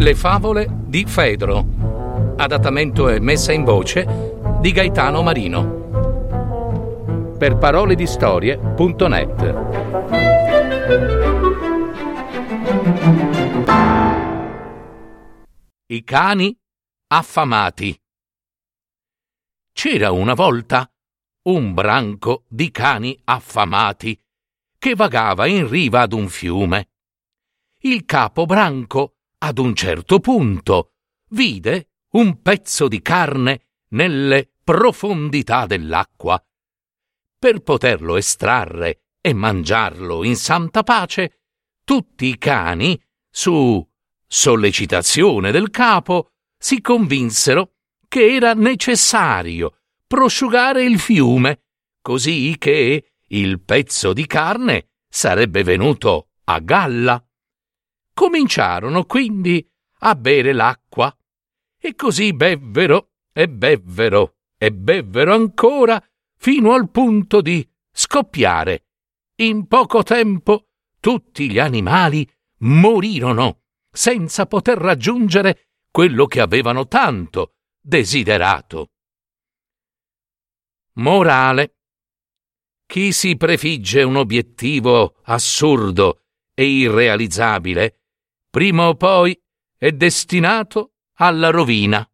Le favole di Fedro. Adattamento e messa in voce di Gaetano Marino. Per parole di storie.net. I cani affamati. C'era una volta un branco di cani affamati che vagava in riva ad un fiume. Il capo branco ad un certo punto vide un pezzo di carne nelle profondità dell'acqua. Per poterlo estrarre e mangiarlo in santa pace, tutti i cani, su sollecitazione del capo, si convinsero che era necessario prosciugare il fiume, così che il pezzo di carne sarebbe venuto a galla. Cominciarono quindi a bere l'acqua e così bevvero e bevvero e bevvero ancora fino al punto di scoppiare. In poco tempo tutti gli animali morirono senza poter raggiungere quello che avevano tanto desiderato. Morale. Chi si prefigge un obiettivo assurdo e irrealizzabile prima o poi è destinato alla rovina.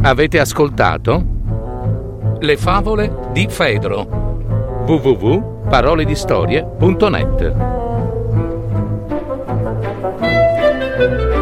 Avete ascoltato? Le favole di Fedro www.paroledistorie.net